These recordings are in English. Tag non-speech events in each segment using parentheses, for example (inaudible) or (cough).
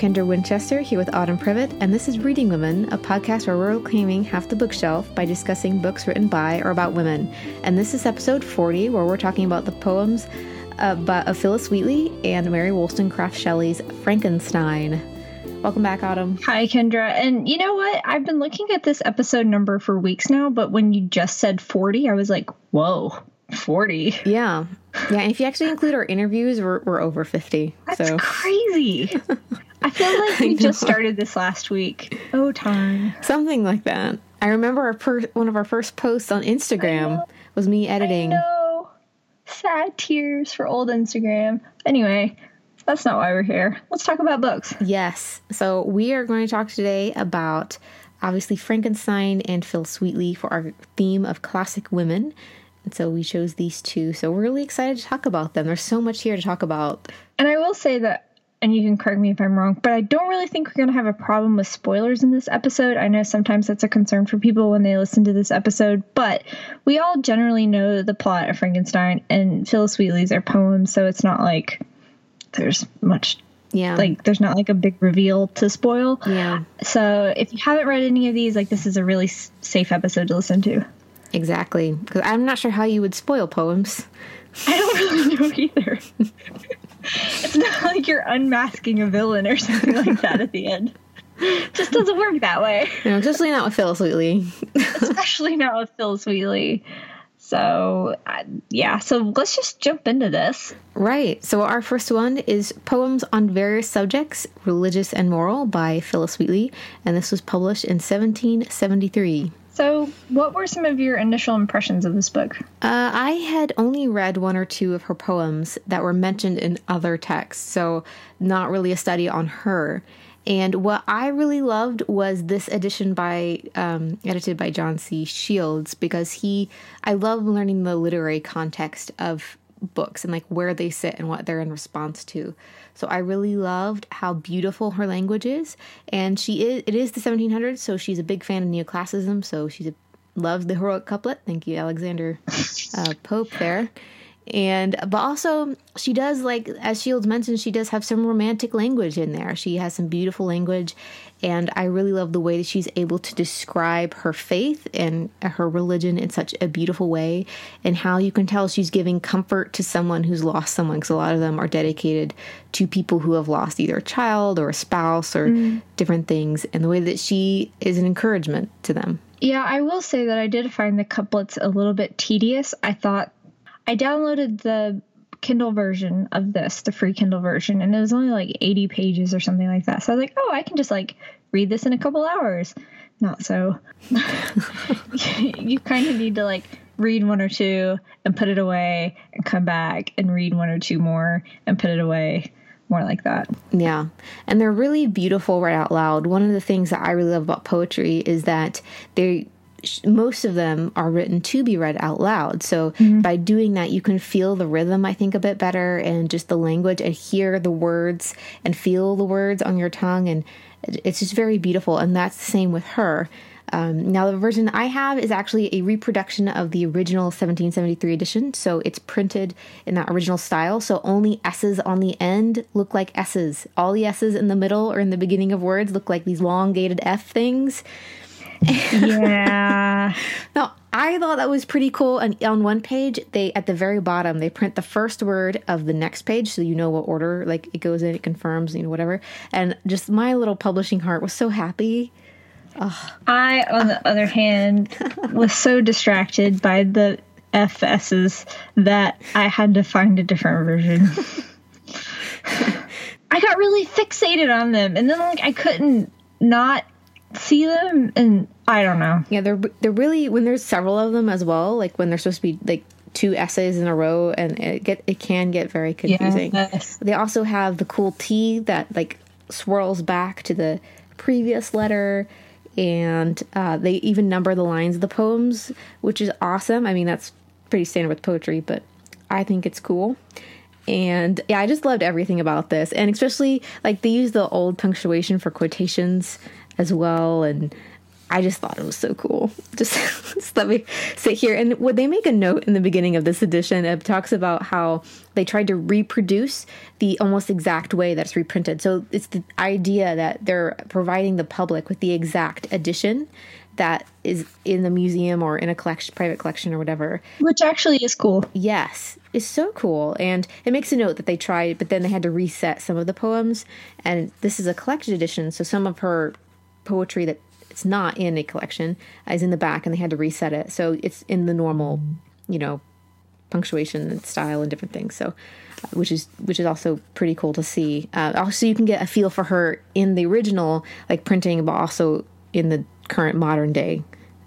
Kendra Winchester here with Autumn Privett, and this is Reading Women, a podcast where we're claiming half the bookshelf by discussing books written by or about women. And this is episode 40, where we're talking about the poems uh, by, of Phillis Wheatley and Mary Wollstonecraft Shelley's Frankenstein. Welcome back, Autumn. Hi, Kendra. And you know what? I've been looking at this episode number for weeks now, but when you just said 40, I was like, whoa, 40. Yeah. Yeah. And if you actually include our interviews, we're, we're over 50. That's so crazy. (laughs) I feel like (laughs) we just started this last week. Oh, time. Something like that. I remember our per- one of our first posts on Instagram was me editing. No. Sad tears for old Instagram. Anyway, that's not why we're here. Let's talk about books. Yes. So we are going to talk today about obviously Frankenstein and Phillis Wheatley for our theme of classic women. And so we chose these two. So we're really excited to talk about them. There's so much here to talk about. And I will say that and you can correct me if I'm wrong, but I don't really think we're going to have a problem with spoilers in this episode. I know sometimes that's a concern for people when they listen to this episode, but we all generally know the plot of Frankenstein and Phillis Wheatley's are poems, so it's not like there's much Yeah. like there's not like a big reveal to spoil. yeah, So if you haven't read any of these, like this is a really s- safe episode to listen to. exactly. Because I'm not sure how you would spoil poems. (laughs) I don't really know either. (laughs) (laughs) it's not like you're unmasking a villain or (laughs) something like that at the end. Just doesn't work that way, know, (laughs) especially not with Phillis Wheatley. especially not with Phillis Wheatley. So, uh, yeah, so let's just jump into this. Right. So our first one is Poems on Various Subjects, Religious and Moral by Phillis Wheatley, and this was published in 1773. So, what were some of your initial impressions of this book? Uh, I had only read one or two of her poems that were mentioned in other texts, so not really a study on her. And what I really loved was this edition by, um, edited by John C. Shields, because he, I love learning the literary context of books and like where they sit and what they're in response to. So I really loved how beautiful her language is, and she is. It is the 1700s, so she's a big fan of neoclassicism. So she's a, loves the heroic couplet. Thank you, Alexander (laughs) uh, Pope there. And but also she does like as Shields mentioned, she does have some romantic language in there. She has some beautiful language, and I really love the way that she's able to describe her faith and her religion in such a beautiful way, and how you can tell she's giving comfort to someone who's lost someone. Because a lot of them are dedicated to people who have lost either a child or a spouse or mm. different things, and the way that she is an encouragement to them. Yeah, I will say that I did find the couplets a little bit tedious. I thought I downloaded the Kindle version of this, the free Kindle version, and it was only like 80 pages or something like that. So I was like, oh, I can just like read this in a couple hours. Not so. (laughs) you kind of need to like read one or two and put it away and come back and read one or two more and put it away. More like that. Yeah. And they're really beautiful right out loud. One of the things that I really love about poetry is that they most of them are written to be read out loud. So by doing that you can feel the rhythm I think a bit better and just the language and hear the words and feel the words on your tongue and it's just very beautiful and that's the same with her. Um, now, the version I have is actually a reproduction of the original 1773 edition. So it's printed in that original style. So only S's on the end look like S's. All the S's in the middle or in the beginning of words look like these elongated F things. Yeah. (laughs) Now, I thought that was pretty cool. And on one page, they at the very bottom they print the first word of the next page, so you know what order like it goes in, it confirms, you know, whatever. And just my little publishing heart was so happy. I, on the other hand, was so distracted by the FSs that I had to find a different version. (laughs) I got really fixated on them, and then like I couldn't not see them, and I don't know. Yeah, they're they're really when there's several of them as well. Like when they're supposed to be like two essays in a row, and it get it can get very confusing. Yes. They also have the cool T that like swirls back to the previous letter, and uh, they even number the lines of the poems, which is awesome. I mean, that's pretty standard with poetry, but I think it's cool. And yeah, I just loved everything about this, and especially like they use the old punctuation for quotations as well, and I just thought it was so cool. (laughs) Just, just let me sit here. And would they make a note in the beginning of this edition? It talks about how they tried to reproduce the almost exact way that's reprinted. So it's the idea that they're providing the public with the exact edition that is in the museum or in a collection, private collection or whatever. Which actually is cool. Yes, is so cool. And it makes a note that they tried, but then they had to reset some of the poems. And this is a collected edition, so some of her poetry that it's not in a collection is in the back, and they had to reset it. So it's in the normal, you know, punctuation and style and different things. So, uh, which is which is also pretty cool to see. Uh, also, you can get a feel for her in the original, like printing, but also in the current modern day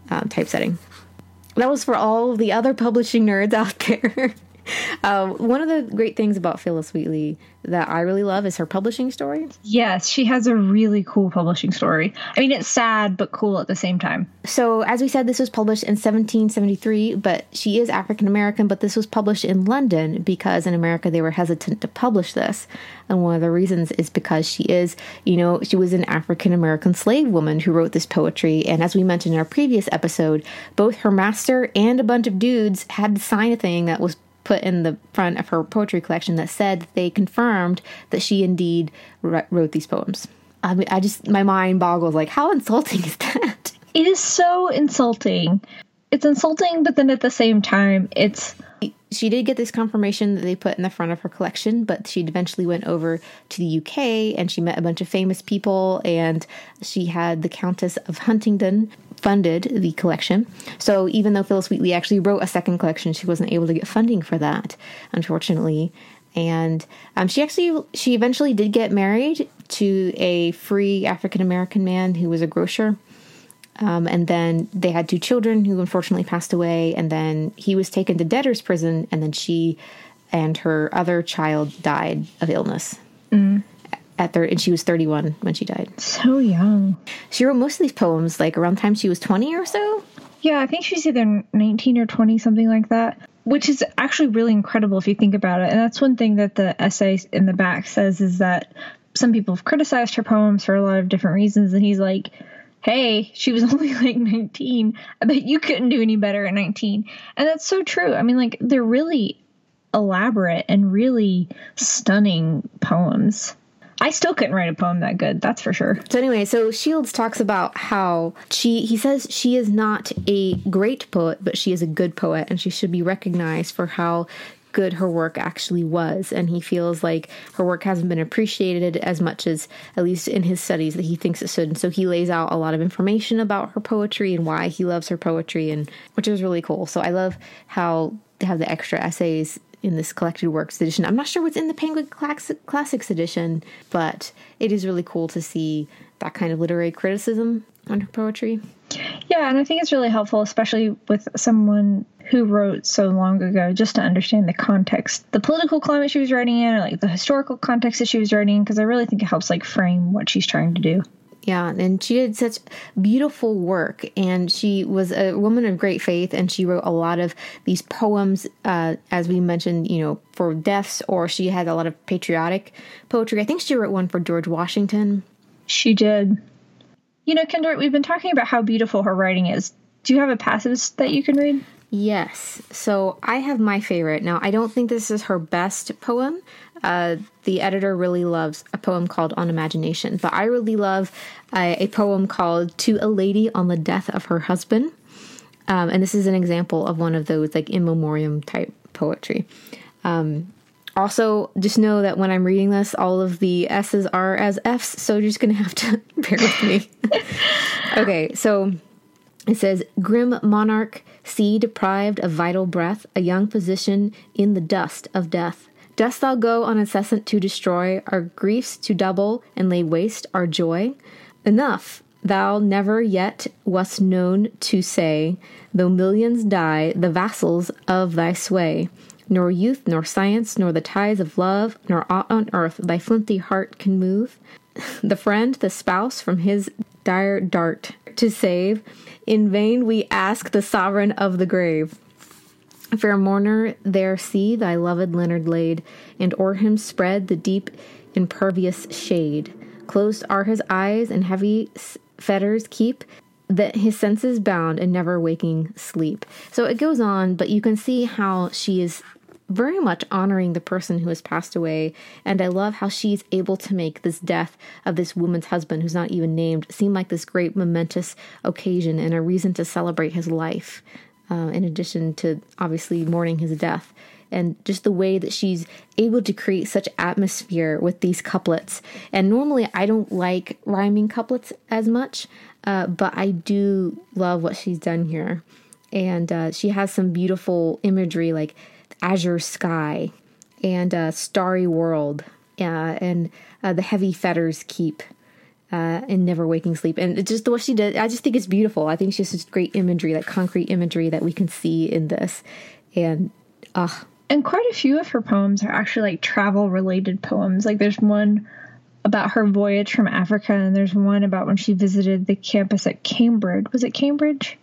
um, typesetting. That was for all the other publishing nerds out (laughs) there. Um, (laughs) one of the great things about Phillis Wheatley that I really love is her publishing story. Yes, she has a really cool publishing story. I mean, it's sad but cool at the same time. So, as we said, this was published in 1773, but she is African American, but this was published in London because in America they were hesitant to publish this. And one of the reasons is because she is, you know, she was an African American slave woman who wrote this poetry. And as we mentioned in our previous episode, both her master and a bunch of dudes had to sign a thing that was put in the front of her poetry collection that said that they confirmed that she indeed wrote these poems. I mean, I just my mind boggles. Like, how insulting (laughs) is that? It is so insulting. It's insulting, but then at the same time, it's. She did get this confirmation that they put in the front of her collection, but she eventually went over to the UK and she met a bunch of famous people. And she had the Countess of Huntingdon funded the collection. So even though Phillis Wheatley actually wrote a second collection, she wasn't able to get funding for that, unfortunately. And um, she actually she eventually did get married to a free African American man who was a grocer. Um, and then they had two children who unfortunately passed away. And then he was taken to debtor's prison, and then she and her other child died of illness. Mm at third, and she was 31 when she died. So young. She wrote most of these poems like around the time she was 20 or so. Yeah, I think she's either 19 or 20, something like that, which is actually really incredible if you think about it. And that's one thing that the essay in the back says is that some people have criticized her poems for a lot of different reasons. And he's like, hey, she was (laughs) only like 19. I bet you couldn't do any better at 19. And that's so true. I mean, like, they're really elaborate and really stunning poems. I still couldn't write a poem that good, that's for sure. So anyway, so Shields talks about how she he says she is not a great poet, but she is a good poet and she should be recognized for how good her work actually was. And he feels like her work hasn't been appreciated as much as at least in his studies that he thinks it should. And so he lays out a lot of information about her poetry and why he loves her poetry and which is really cool. So i love how they have the extra essays in this collected works edition. I'm not sure what's in the Penguin Classics edition, but it is really cool to see that kind of literary criticism on her poetry. Yeah, and I think it's really helpful, especially with someone who wrote so long ago, just to understand the context, the political climate she was writing in, or like the historical context that she was writing because I really think it helps like frame what she's trying to do. Yeah, and she did such beautiful work, and she was a woman of great faith, and she wrote a lot of these poems, uh, as we mentioned, you know, for deaths, or she had a lot of patriotic poetry. I think she wrote one for George Washington. She did. You know, Kendra, we've been talking about how beautiful her writing is. Do you have a passage that you can read? Yes. So I have my favorite. Now, I don't think this is her best poem, uh, the editor really loves a poem called On Imagination, but I really love uh, a poem called To a Lady on the Death of Her Husband. Um, and this is an example of one of those like in memoriam type poetry. Um, also, just know that when I'm reading this, all of the S's are as F's, so you're just gonna have to (laughs) bear with me. (laughs) okay, so it says, Grim monarch, see deprived of vital breath, a young physician in the dust of death. Dost thou go on incessant to destroy our griefs to double and lay waste our joy? Enough, thou never yet wast known to say, though millions die, the vassals of thy sway. Nor youth, nor science, nor the ties of love, nor aught on earth thy flinty heart can move. (laughs) The friend, the spouse, from his dire dart to save. In vain we ask the sovereign of the grave. Fair mourner, there see thy loved Leonard laid, and o'er him spread the deep impervious shade. Closed are his eyes, and heavy fetters keep that his senses bound and never waking sleep. So it goes on, but you can see how she is very much honoring the person who has passed away. And I love how she's able to make this death of this woman's husband, who's not even named, seem like this great momentous occasion and a reason to celebrate his life, uh, in addition to obviously mourning his death. And just the way that she's able to create such atmosphere with these couplets. And normally I don't like rhyming couplets as much, uh, but I do love what she's done here. And uh, she has some beautiful imagery like azure sky and a starry world uh, and uh, the heavy fetters keep uh, in never waking sleep. And just the way she did i just think it's beautiful. I think she's just great imagery like concrete imagery that we can see in this. And ah. And quite a few of her poems are actually like travel related poems. Like there's one about her voyage from africa and there's one about when she visited the campus at cambridge. Was it cambridge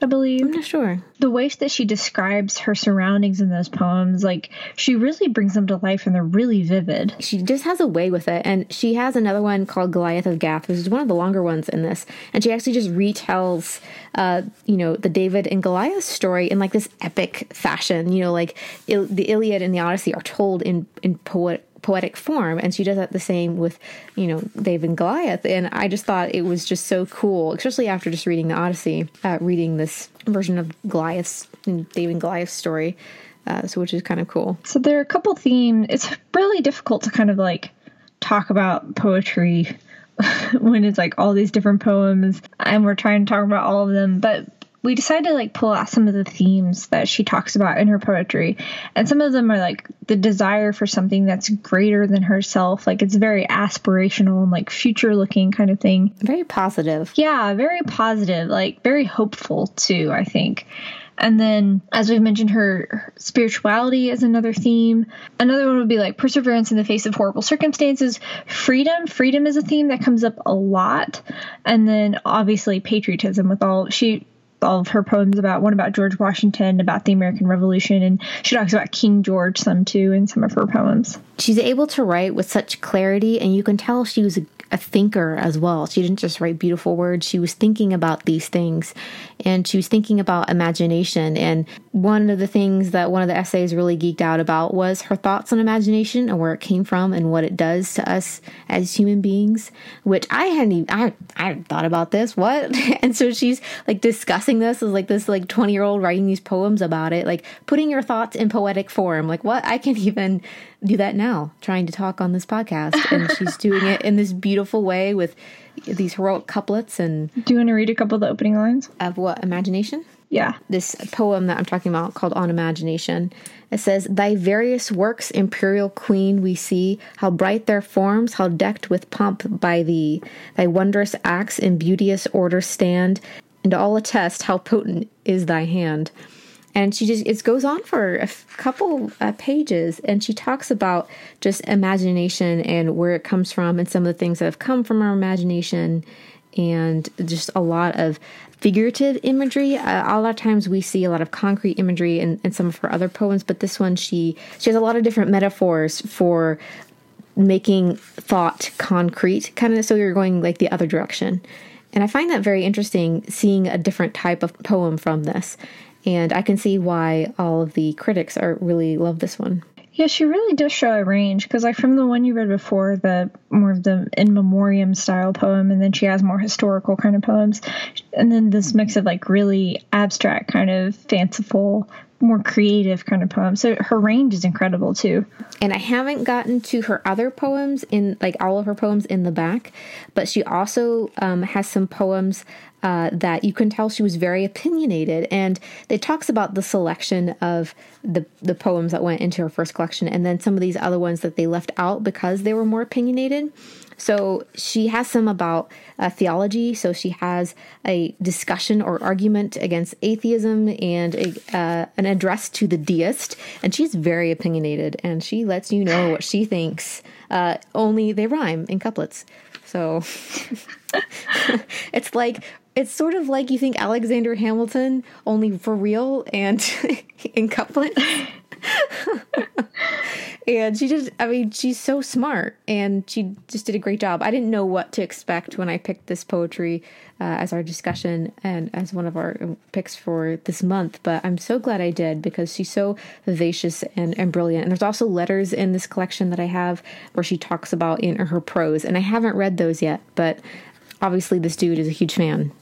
I believe. I'm not sure. The way that she describes her surroundings in those poems, like she really brings them to life and they're really vivid. She just has a way with it. And she has another one called Goliath of Gath, which is one of the longer ones in this. And she actually just retells, uh, you know, the David and Goliath story in like this epic fashion. You know, like Il- the Iliad and the Odyssey are told in, in poet poetic form. And she does that the same with you know david and goliath. And i just thought it was just so cool especially after just reading the odyssey uh, reading this version of goliath's david and goliath's story uh, so which is kind of cool. So there are a couple themes. It's really difficult to kind of like talk about poetry (laughs) when it's like all these different poems and we're trying to talk about all of them. But we decided to like pull out some of the themes that she talks about in her poetry and some of them are like the desire for something that's greater than herself like it's very aspirational and like future looking kind of thing very positive yeah very positive like very hopeful too i think and then, as we've mentioned, her, spirituality is another theme. Another one would be like perseverance in the face of horrible circumstances. Freedom. Freedom is a theme that comes up a lot. And then, obviously, patriotism with all she all of her poems about one about George Washington, about the American Revolution, and she talks about King George some too in some of her poems. She's able to write with such clarity, and you can tell she was a a thinker as well. She didn't just write beautiful words, she was thinking about these things and she was thinking about imagination. And one of the things that one of the essays really geeked out about was her thoughts on imagination and where it came from and what it does to us as human beings, which I hadn't even, I, I hadn't thought about this. What? (laughs) and so she's like discussing this as like this like 20 year old writing these poems about it, like putting your thoughts in poetic form. Like what? I can (laughs) even do that now, trying to talk on this podcast. And (laughs) she's doing it in this beautiful way with these heroic couplets. And do you want to read a couple of the opening lines of what imagination? Yeah, this poem that I'm talking about called On Imagination. It says, Thy various works, imperial queen, we see, how bright their forms, how decked with pomp by thee. Thy wondrous acts in beauteous order stand, and all attest how potent is thy hand and she just it goes on for a couple uh, pages. And she talks about just imagination and where it comes from and some of the things that have come from our imagination and just a lot of figurative imagery. Uh, a lot of times we see a lot of concrete imagery in, in some of her other poems but this one she she has a lot of different metaphors for making thought concrete kind of so you're going like the other direction. And I find that very interesting seeing a different type of poem from this and I can see why all of the critics are really love this one. Yeah, she really does show a range because, like, from the one you read before, the more of the in memoriam style poem, and then she has more historical kind of poems, and then this mix of like really abstract, kind of fanciful, more creative kind of poems. So her range is incredible too. And I haven't gotten to her other poems in like all of her poems in the back, but she also um, has some poems uh, that you can tell she was very opinionated. And it talks about the selection of the the poems that went into her first collection, and then some of these other ones that they left out because they were more opinionated. So she has some about uh, theology. So she has a discussion or argument against atheism and a, uh, an address to the deist. And she's very opinionated and she lets you know what she thinks. Uh, only they rhyme in couplets. So (laughs) it's like it's sort of like you think Alexander Hamilton, only for real and (laughs) in couplets. (laughs) and she just, I mean, she's so smart and she just did a great job. I didn't know what to expect when I picked this poetry uh, as our discussion and as one of our picks for this month, but I'm so glad I did because she's so vivacious and, and brilliant. And there's also letters in this collection that I have where she talks about in her prose, and I haven't read those yet, but obviously this dude is a huge fan.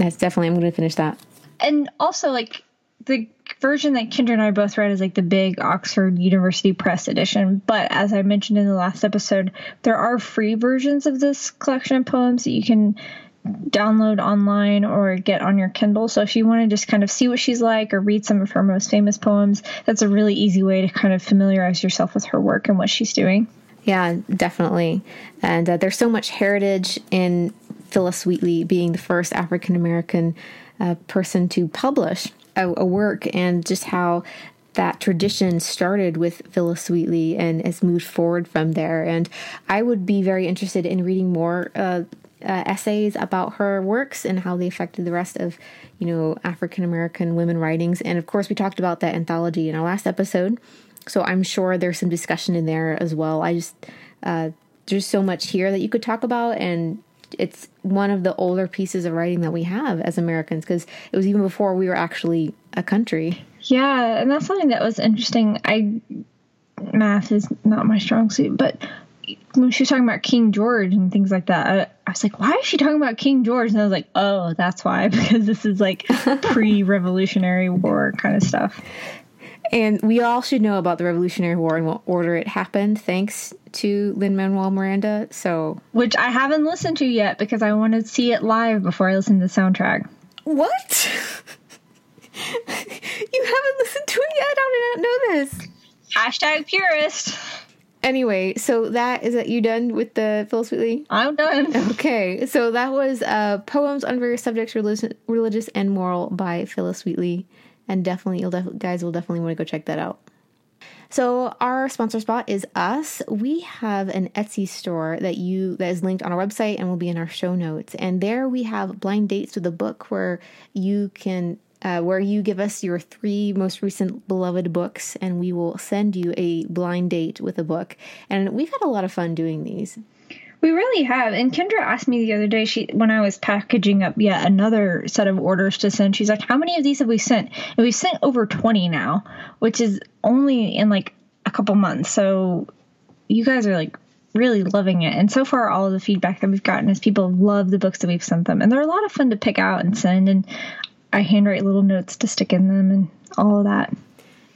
That's definitely, I'm going to finish that. And also, like, the version that Kendra and I both read is like the big Oxford University Press edition. But as I mentioned in the last episode, there are free versions of this collection of poems that you can download online or get on your Kindle. So if you want to just kind of see what she's like or read some of her most famous poems, that's a really easy way to kind of familiarize yourself with her work and what she's doing. Yeah, definitely. And uh, there's so much heritage in Phillis Wheatley being the first African American uh, person to publish a, a, work and just how that tradition started with Phillis Wheatley and has moved forward from there. And I would be very interested in reading more uh, uh, essays about her works and how they affected the rest of, you know, African American women writings. And of course, we talked about that anthology in our last episode. So I'm sure there's some discussion in there as well. I just, uh, there's so much here that you could talk about. And it's one of the older pieces of writing that we have as Americans because it was even before we were actually a country. Yeah. And that's something that was interesting. I, math is not my strong suit, but when she was talking about King George and things like that, I, I, was like, why is she talking about King George? And I was like, oh, that's why, (laughs) because this is like (laughs) pre Revolutionary War kind of stuff. And we all should know about the Revolutionary War and what order it happened, thanks to Lin Manuel Miranda. So, which I haven't listened to yet because I want to see it live before I listen to the soundtrack. What? (laughs) you haven't listened to it yet? How did I not know this? Hashtag purist. Anyway, so that is that you done with the Phillis Wheatley? I'm done. Okay, so that was uh, poems on various subjects, religious, religious and moral by Phillis Wheatley, and definitely, you'll def- guys will definitely want to go check that out. So our sponsor spot is us. We have an Etsy store that you that is linked on our website and will be in our show notes. And there we have blind dates with a book where you can uh, where you give us your three most recent beloved books, and we will send you a blind date with a book. And we've had a lot of fun doing these. We really have. And Kendra asked me the other day, she when I was packaging up yet another set of orders to send, she's like, How many of these have we sent? And we've sent over 20 now, which is only in like a couple months. So you guys are like really loving it. And so far, all of the feedback that we've gotten is people love the books that we've sent them. And they're a lot of fun to pick out and send. And I handwrite little notes to stick in them and all of that.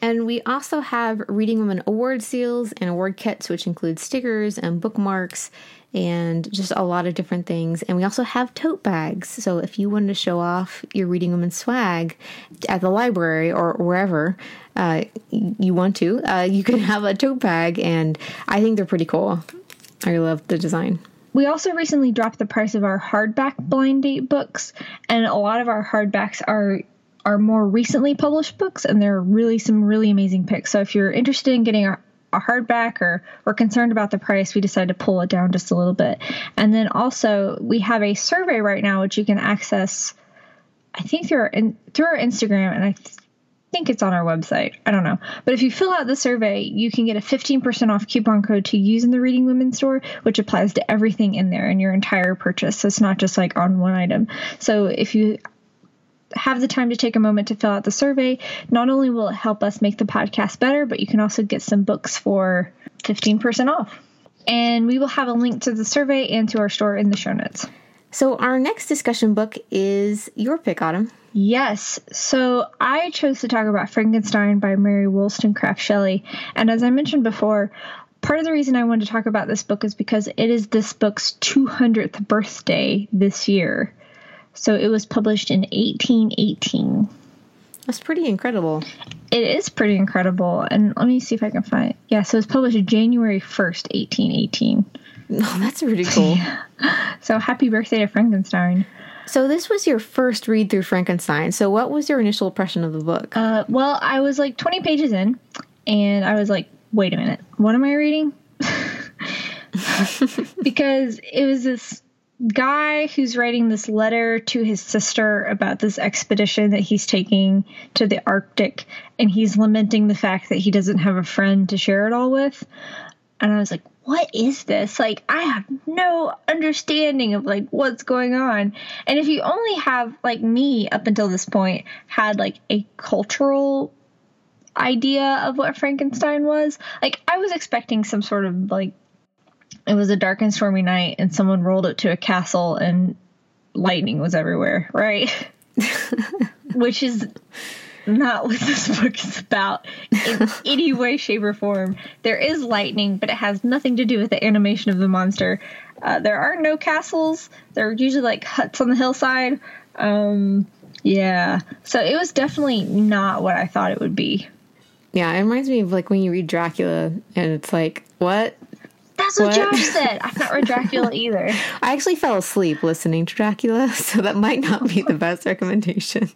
And we also have Reading Women award seals and award kits, which include stickers and bookmarks and just a lot of different things. And we also have tote bags. So if you wanted to show off your Reading Women swag at the library or wherever uh, you want to, uh, you can (laughs) have a tote bag. And I think they're pretty cool. I love the design. We also recently dropped the price of our hardback blind date books, and a lot of our hardbacks are are more recently published books, and they're really some really amazing picks. So if you're interested in getting a, a hardback or we're concerned about the price, we decided to pull it down just a little bit. And then also we have a survey right now which you can access. I think through our in, through our Instagram, and I think it's on our website. I don't know. But if you fill out the survey, you can get a 15% off coupon code to use in the Reading Women store, which applies to everything in there in your entire purchase. So it's not just like on one item. So if you have the time to take a moment to fill out the survey, not only will it help us make the podcast better, but you can also get some books for 15% off. And we will have a link to the survey and to our store in the show notes. So, our next discussion book is your pick, Autumn. Yes. So I chose to talk about Frankenstein by Mary Wollstonecraft Shelley. And as I mentioned before, part of the reason I wanted to talk about this book is because it is this book's 200th birthday this year. So it was published in 1818. That's pretty incredible. It is pretty incredible. And let me see if I can find it. Yeah, so it was published January 1st, 1818. (laughs) Oh, that's pretty cool. (laughs) so happy birthday to Frankenstein. So this was your first read through Frankenstein. So what was your initial impression of the book? Uh, well, I was like 20 pages in, and I was like, "Wait a minute, what am I reading?" (laughs) because it was this guy who's writing this letter to his sister about this expedition that he's taking to the Arctic, and he's lamenting the fact that he doesn't have a friend to share it all with. And I was like, what is this? Like, I have no understanding of like what's going on. And if you only have like me up until this point had like a cultural idea of what Frankenstein was, like I was expecting some sort of like it was a dark and stormy night and someone rolled it to a castle and lightning was everywhere, right? (laughs) Which is not what this book is about in (laughs) any way, shape, or form. There is lightning, but it has nothing to do with the animation of the monster. Uh, there are no castles. There are usually like huts on the hillside. Um, yeah. So it was definitely not what I thought it would be. Yeah, it reminds me of like when you read Dracula and it's like, what? That's what, what? Josh said. I've not read Dracula (laughs) either. I actually fell asleep listening to Dracula, (laughs) so that might not be the best recommendation.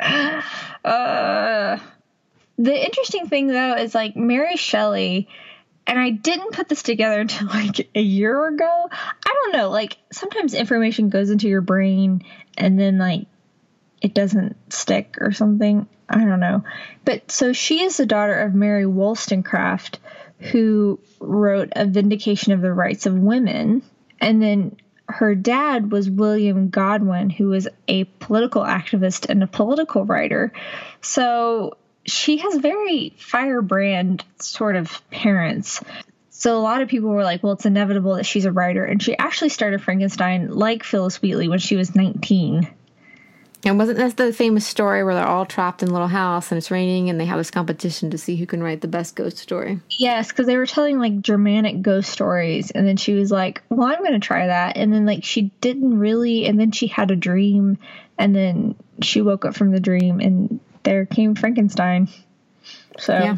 Uh, the interesting thing though is like Mary Shelley, and I didn't put this together until (laughs) like a year ago. I don't know, like sometimes information goes into your brain and then like it doesn't stick or something. I don't know. But so she is the daughter of Mary Wollstonecraft, who wrote A Vindication of the Rights of Women. And then her dad was William Godwin, who was a political activist and a political writer. So she has very firebrand sort of parents. So a lot of people were like, well, it's inevitable that she's a writer. And she actually started Frankenstein like Phillis Wheatley when she was 19. And wasn't that the famous story where they're all trapped in a little house and it's raining and they have this competition to see who can write the best ghost story? Yes, because they were telling like Germanic ghost stories. And then she was like, well, I'm going to try that. And then like she didn't really. And then she had a dream. And then she woke up from the dream and there came Frankenstein. So. Yeah.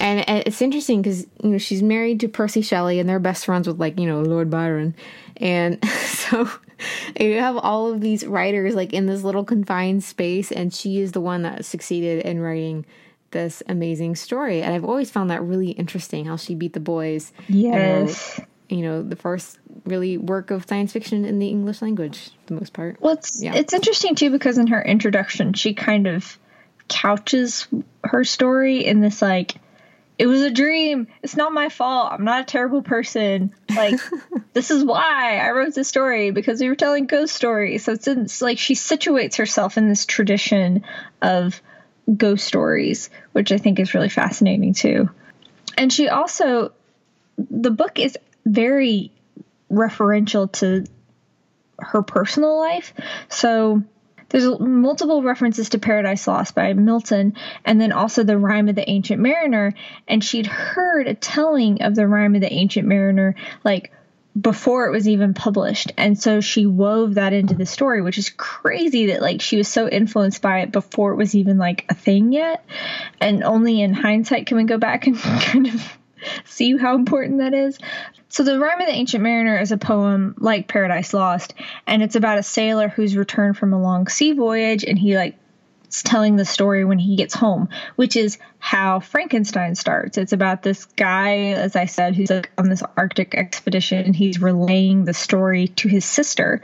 And it's interesting because you know she's married to Percy Shelley and they're best friends with like you know Lord Byron, and (laughs) so (laughs) you have all of these writers like in this little confined space, and she is the one that succeeded in writing this amazing story. And I've always found that really interesting how she beat the boys. Yes. you know, the first really work of science fiction in the English language, the most part. Well, it's, yeah. it's interesting too because in her introduction, she kind of couches her story in this like it was a dream. It's not my fault. I'm not a terrible person. Like, (laughs) this is why I wrote this story because we were telling ghost stories. So it's, it's like she situates herself in this tradition of ghost stories, which I think is really fascinating too. And she also, the book is very referential to her personal life. So there's multiple references to Paradise Lost by Milton, and then also the Rime of the Ancient Mariner. And she'd heard a telling of the Rime of the Ancient Mariner, like before it was even published. And so she wove that into the story, which is crazy that like she was so influenced by it before it was even like a thing yet. And only in hindsight can we go back and (laughs) kind of (laughs) see how important that is. So, The Rime of the Ancient Mariner is a poem like Paradise Lost, and it's about a sailor who's returned from a long sea voyage, and he like telling the story when he gets home, which is how Frankenstein starts. It's about this guy, as I said, who's like on this Arctic expedition, and he's relaying the story to his sister.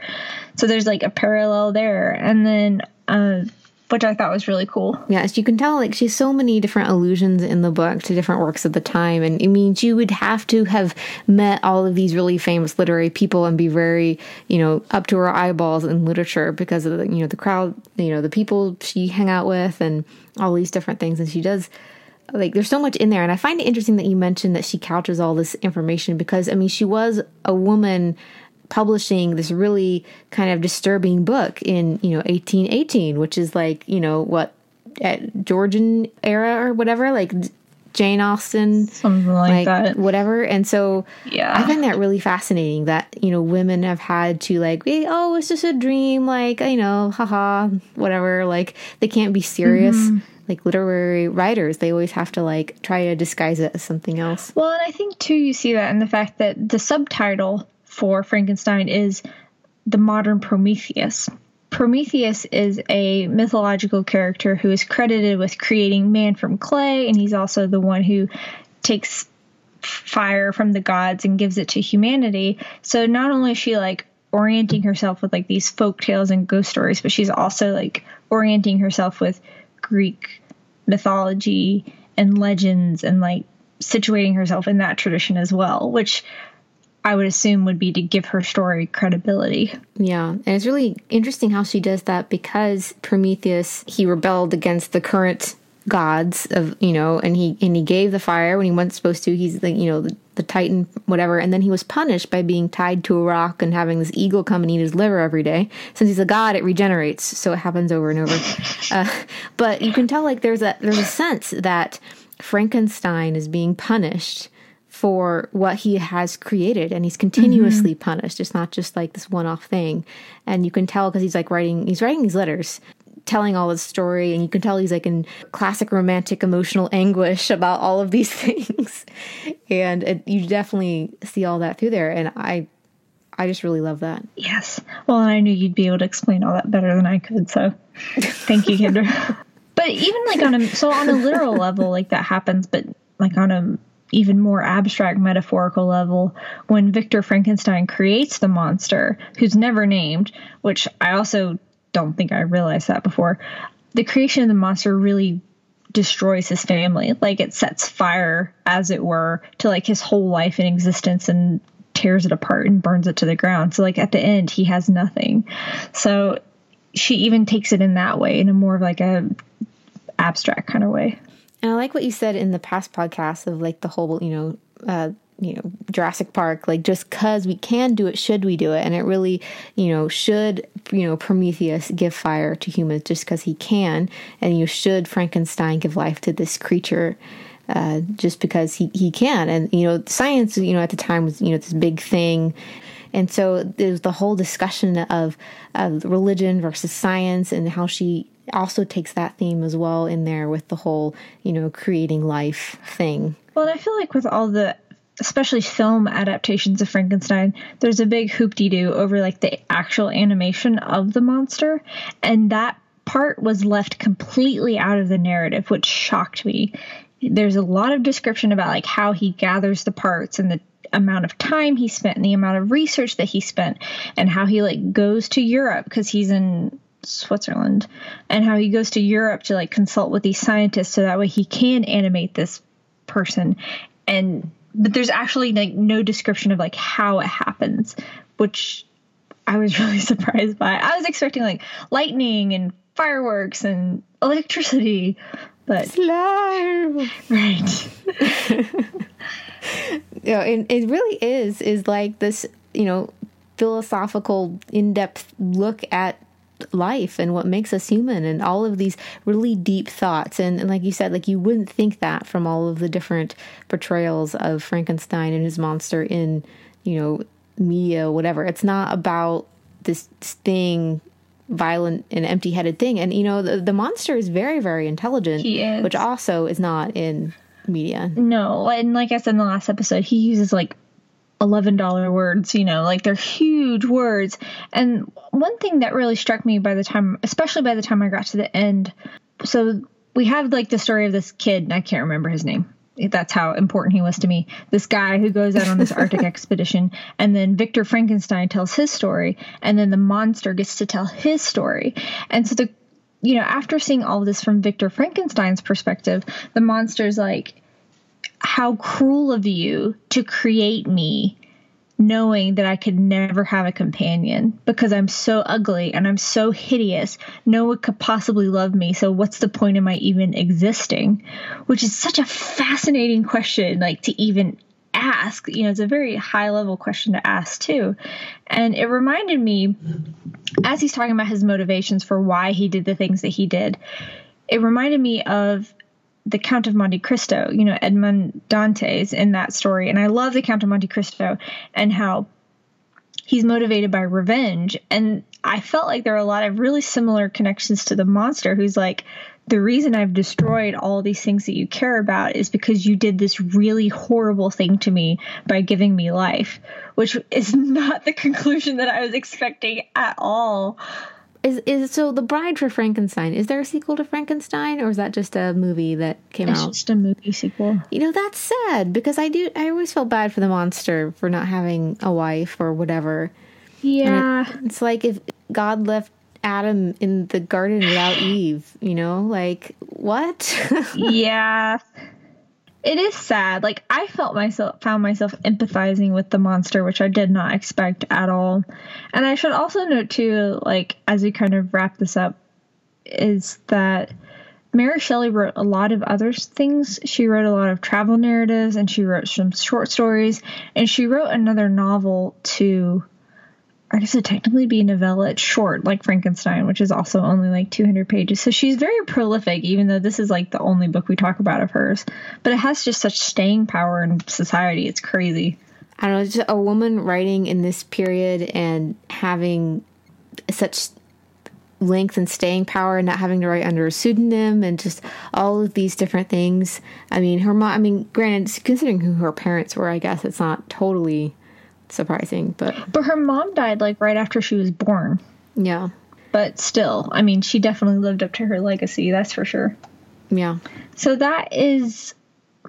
So there's like a parallel there, and then. Uh, which I thought was really cool. Yes, you can tell like she's so many different allusions in the book to different works of the time, and it means you would have to have met all of these really famous literary people and be very, you know, up to her eyeballs in literature because of the you know the crowd, you know, the people she hang out with, and all these different things, and she does like there's so much in there. And i find it interesting that you mentioned that she couches all this information because i mean she was a woman publishing this really kind of disturbing book in you know 1818 which is like you know what at georgian era or whatever like jane austen something like, like, that. whatever. And so yeah. I find that really fascinating that you know women have had to like oh it's just a dream like you know haha whatever like they can't be serious. Mm-hmm. Like literary writers they always have to like try to disguise it as something else. Well and i think too you see that in the fact that the subtitle for Frankenstein is the modern Prometheus. Prometheus is a mythological character who is credited with creating man from clay, and he's also the one who takes fire from the gods and gives it to humanity. So not only is she like orienting herself with like these folk tales and ghost stories, but she's also like orienting herself with Greek mythology and legends and like situating herself in that tradition as well, which I would assume would be to give her story credibility. Yeah, and it's really interesting how she does that because Prometheus he rebelled against the current gods of you know and he and he gave the fire when he wasn't supposed to. He's like you know the, the titan whatever. And then he was punished by being tied to a rock and having this eagle come and eat his liver every day. Since he's a god it regenerates. So it happens over and over. (laughs) Uh, but you can tell like there's a there's a sense that frankenstein is being punished for what he has created and he's continuously mm-hmm. punished. It's not just like this one-off thing. And you can tell because he's like writing he's writing these letters telling all his story and you can tell he's like in classic romantic emotional anguish about all of these (laughs) things. And it, you definitely see all that through there and i i just really love that. Yes. Well and i knew you'd be able to explain all that better than i could so thank you kendra. (laughs) But even like on a so on a literal level like that happens but like on a even more abstract metaphorical level when Victor Frankenstein creates the monster who's never named, which I also don't think I realized that before. The creation of the monster really destroys his family. Like it sets fire, as it were, to like his whole life and existence and tears it apart and burns it to the ground. So like at the end he has nothing. So she even takes it in that way, in a more of like a abstract kind of way. And I like what you said in the past podcast of like the whole, you know, uh, you know Jurassic Park like just cuz we can do it should we do it? And it really you know should you know Prometheus give fire to humans just cuz he can? And you should Frankenstein give life to this creature uh, just because he he can? And you know science you know at the time was you know this big thing. And so there's the whole discussion of, of religion versus science and how she also takes that theme as well in there with the whole, you know, creating life thing. Well, I feel like with all the especially film adaptations of Frankenstein, there's a big hoop-de doo over like the actual animation of the monster, and that part was left completely out of the narrative, which shocked me. There's a lot of description about like how he gathers the parts and the amount of time he spent and the amount of research that he spent and how he like goes to Europe because he's in Switzerland and how he goes to Europe to like consult with these scientists so that way he can animate this person and but there's actually like no description of like how it happens, which I was (laughs) really surprised by. I was expecting like lightning and fireworks and electricity, but slime. Right. you know, it, it really is is like this, you know, philosophical in-depth look at life and what makes us human and all of these really deep thoughts. And, and, like you said like you wouldn't think that from all of the different portrayals of frankenstein and his monster in you know media whatever. It's not about this thing violent and empty-headed thing. And you know the, the monster is very very intelligent which also is not in media. No. And like i said in the last episode he uses like $11 words, you know, like they're huge words. And one thing that really struck me by the time, especially by the time I got to the end, so we have like the story of this kid, and I can't remember his name. That's how important he was to me. This guy who goes out on this (laughs) Arctic expedition, and then Victor Frankenstein tells his story, and then the monster gets to tell his story. And so the you know, after seeing all this from Victor Frankenstein's perspective, the monster's like, how cruel of you to create me knowing that I could never have a companion because I'm so ugly and I'm so hideous. No one could possibly love me. So what's the point of my even existing? Which is such a fascinating question, like to even ask. You know, it's a very high level question to ask too. And it reminded me, as he's talking about his motivations for why he did the things that he did, it reminded me of the Count of Monte Cristo, you know, Edmond Dantes in that story. And I love the Count of Monte Cristo and how he's motivated by revenge. And I felt like there are a lot of really similar connections to the monster who's like, the reason I've destroyed all these things that you care about is because you did this really horrible thing to me by giving me life, which is (laughs) not the conclusion that I was expecting at all. Is is so the Bride for Frankenstein? Is there a sequel to Frankenstein, or is that just a movie that came it's out? It's just a movie sequel. You know that's sad because I do. I always felt bad for the monster for not having a wife or whatever. Yeah. It, it's like if God left Adam in the garden without Eve, you know? Like, what? (laughs) yeah. It is sad. Like I felt myself found myself empathizing with the monster, which I did not expect at all. And I should also note too, like as we kind of wrap this up, is that Mary Shelley wrote a lot of other things. She wrote a lot of travel narratives and she wrote some short stories and she wrote another novel too I guess it technically be a novella. It's short, like Frankenstein, which is also only like 200 pages. So she's very prolific, even though this is like the only book we talk about of hers. But it has just such staying power in society. It's crazy. I don't know, just a woman writing in this period and having such length and staying power and not having to write under a pseudonym and just all of these different things. I mean, her mom, I mean, granted, considering who her parents were, I guess it's not totally surprising, but but her mom died like right after she was born. Yeah. But still, I mean, she definitely lived up to her legacy, that's for sure. Yeah. So that is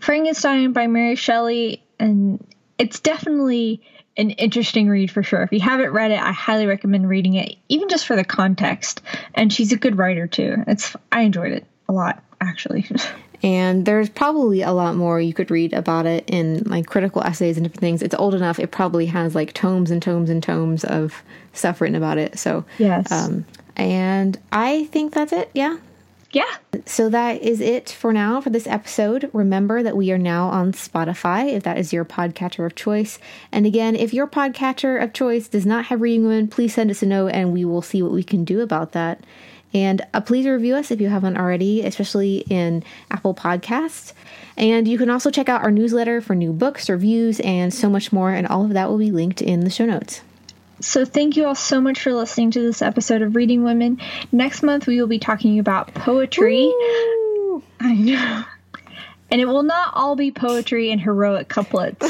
Frankenstein by Mary Shelley and it's definitely an interesting read for sure. If you haven't read it, I highly recommend reading it, even just for the context. And she's a good writer too. It's I enjoyed it a lot actually. (laughs) And there's probably a lot more you could read about it in like critical essays and different things. It's old enough; it probably has like tomes and tomes and tomes of stuff written about it. So yes, um, and I think that's it. Yeah. Yeah. So that is it for now for this episode. Remember that we are now on Spotify if that is your podcatcher of choice. And again, if your podcatcher of choice does not have Reading Women, please send us a note and we will see what we can do about that. And uh, please review us if you haven't already, especially in Apple Podcasts. And you can also check out our newsletter for new books, reviews, and so much more. And all of that will be linked in the show notes. So, thank you all so much for listening to this episode of Reading Women. Next month, we will be talking about poetry. Ooh. I know. And it will not all be poetry and heroic couplets.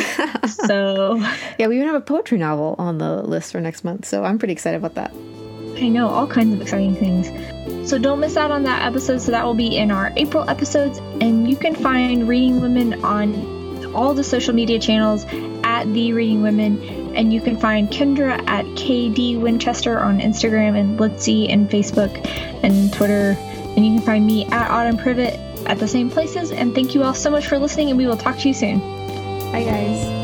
(laughs) so, yeah, we even have a poetry novel on the list for next month. So, I'm pretty excited about that. I know, all kinds of exciting things. So don't miss out on that episode. So that will be in our April episodes. And you can find Reading Women on all the social media channels at The Reading Women. And you can find Kendra at KD Winchester on Instagram and Litzy and Facebook and Twitter. And you can find me at Autumn Privett at the same places. And thank you all so much for listening, and we will talk to you soon. Bye, guys.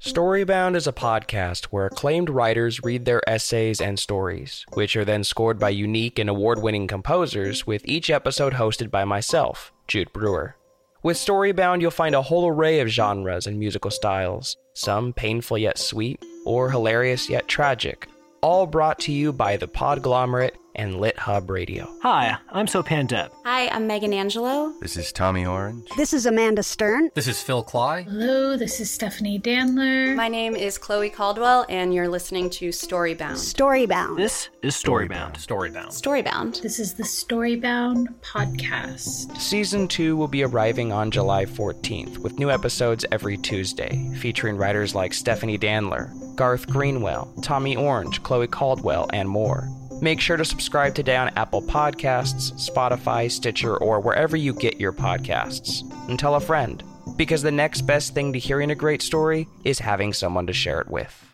Storybound is a podcast where acclaimed writers read their essays and stories, which are then scored by unique and award winning composers, with each episode hosted by myself, Jude Brewer. With Storybound, you'll find a whole array of genres and musical styles, some painful yet sweet, or hilarious yet tragic, all brought to you by the Podglomerate and Lit Hub Radio. Hi, I'm Sopan Deb. Hi, I'm Megan Angelo. This is Tommy Orange. This is Amanda Stern. This is Phil Klay. Hello, this is Stephanie Danler. My name is Chloe Caldwell, and you're listening to Storybound. Storybound. This is Storybound. Storybound. Storybound. This is the Storybound podcast. Season 2 will be arriving on July 14th, with new episodes every Tuesday, featuring writers like Stephanie Danler, Garth Greenwell, Tommy Orange, Chloe Caldwell, and more. Make sure to subscribe today on Apple Podcasts, Spotify, Stitcher, or wherever you get your podcasts. And tell a friend, because the next best thing to hearing a great story is having someone to share it with.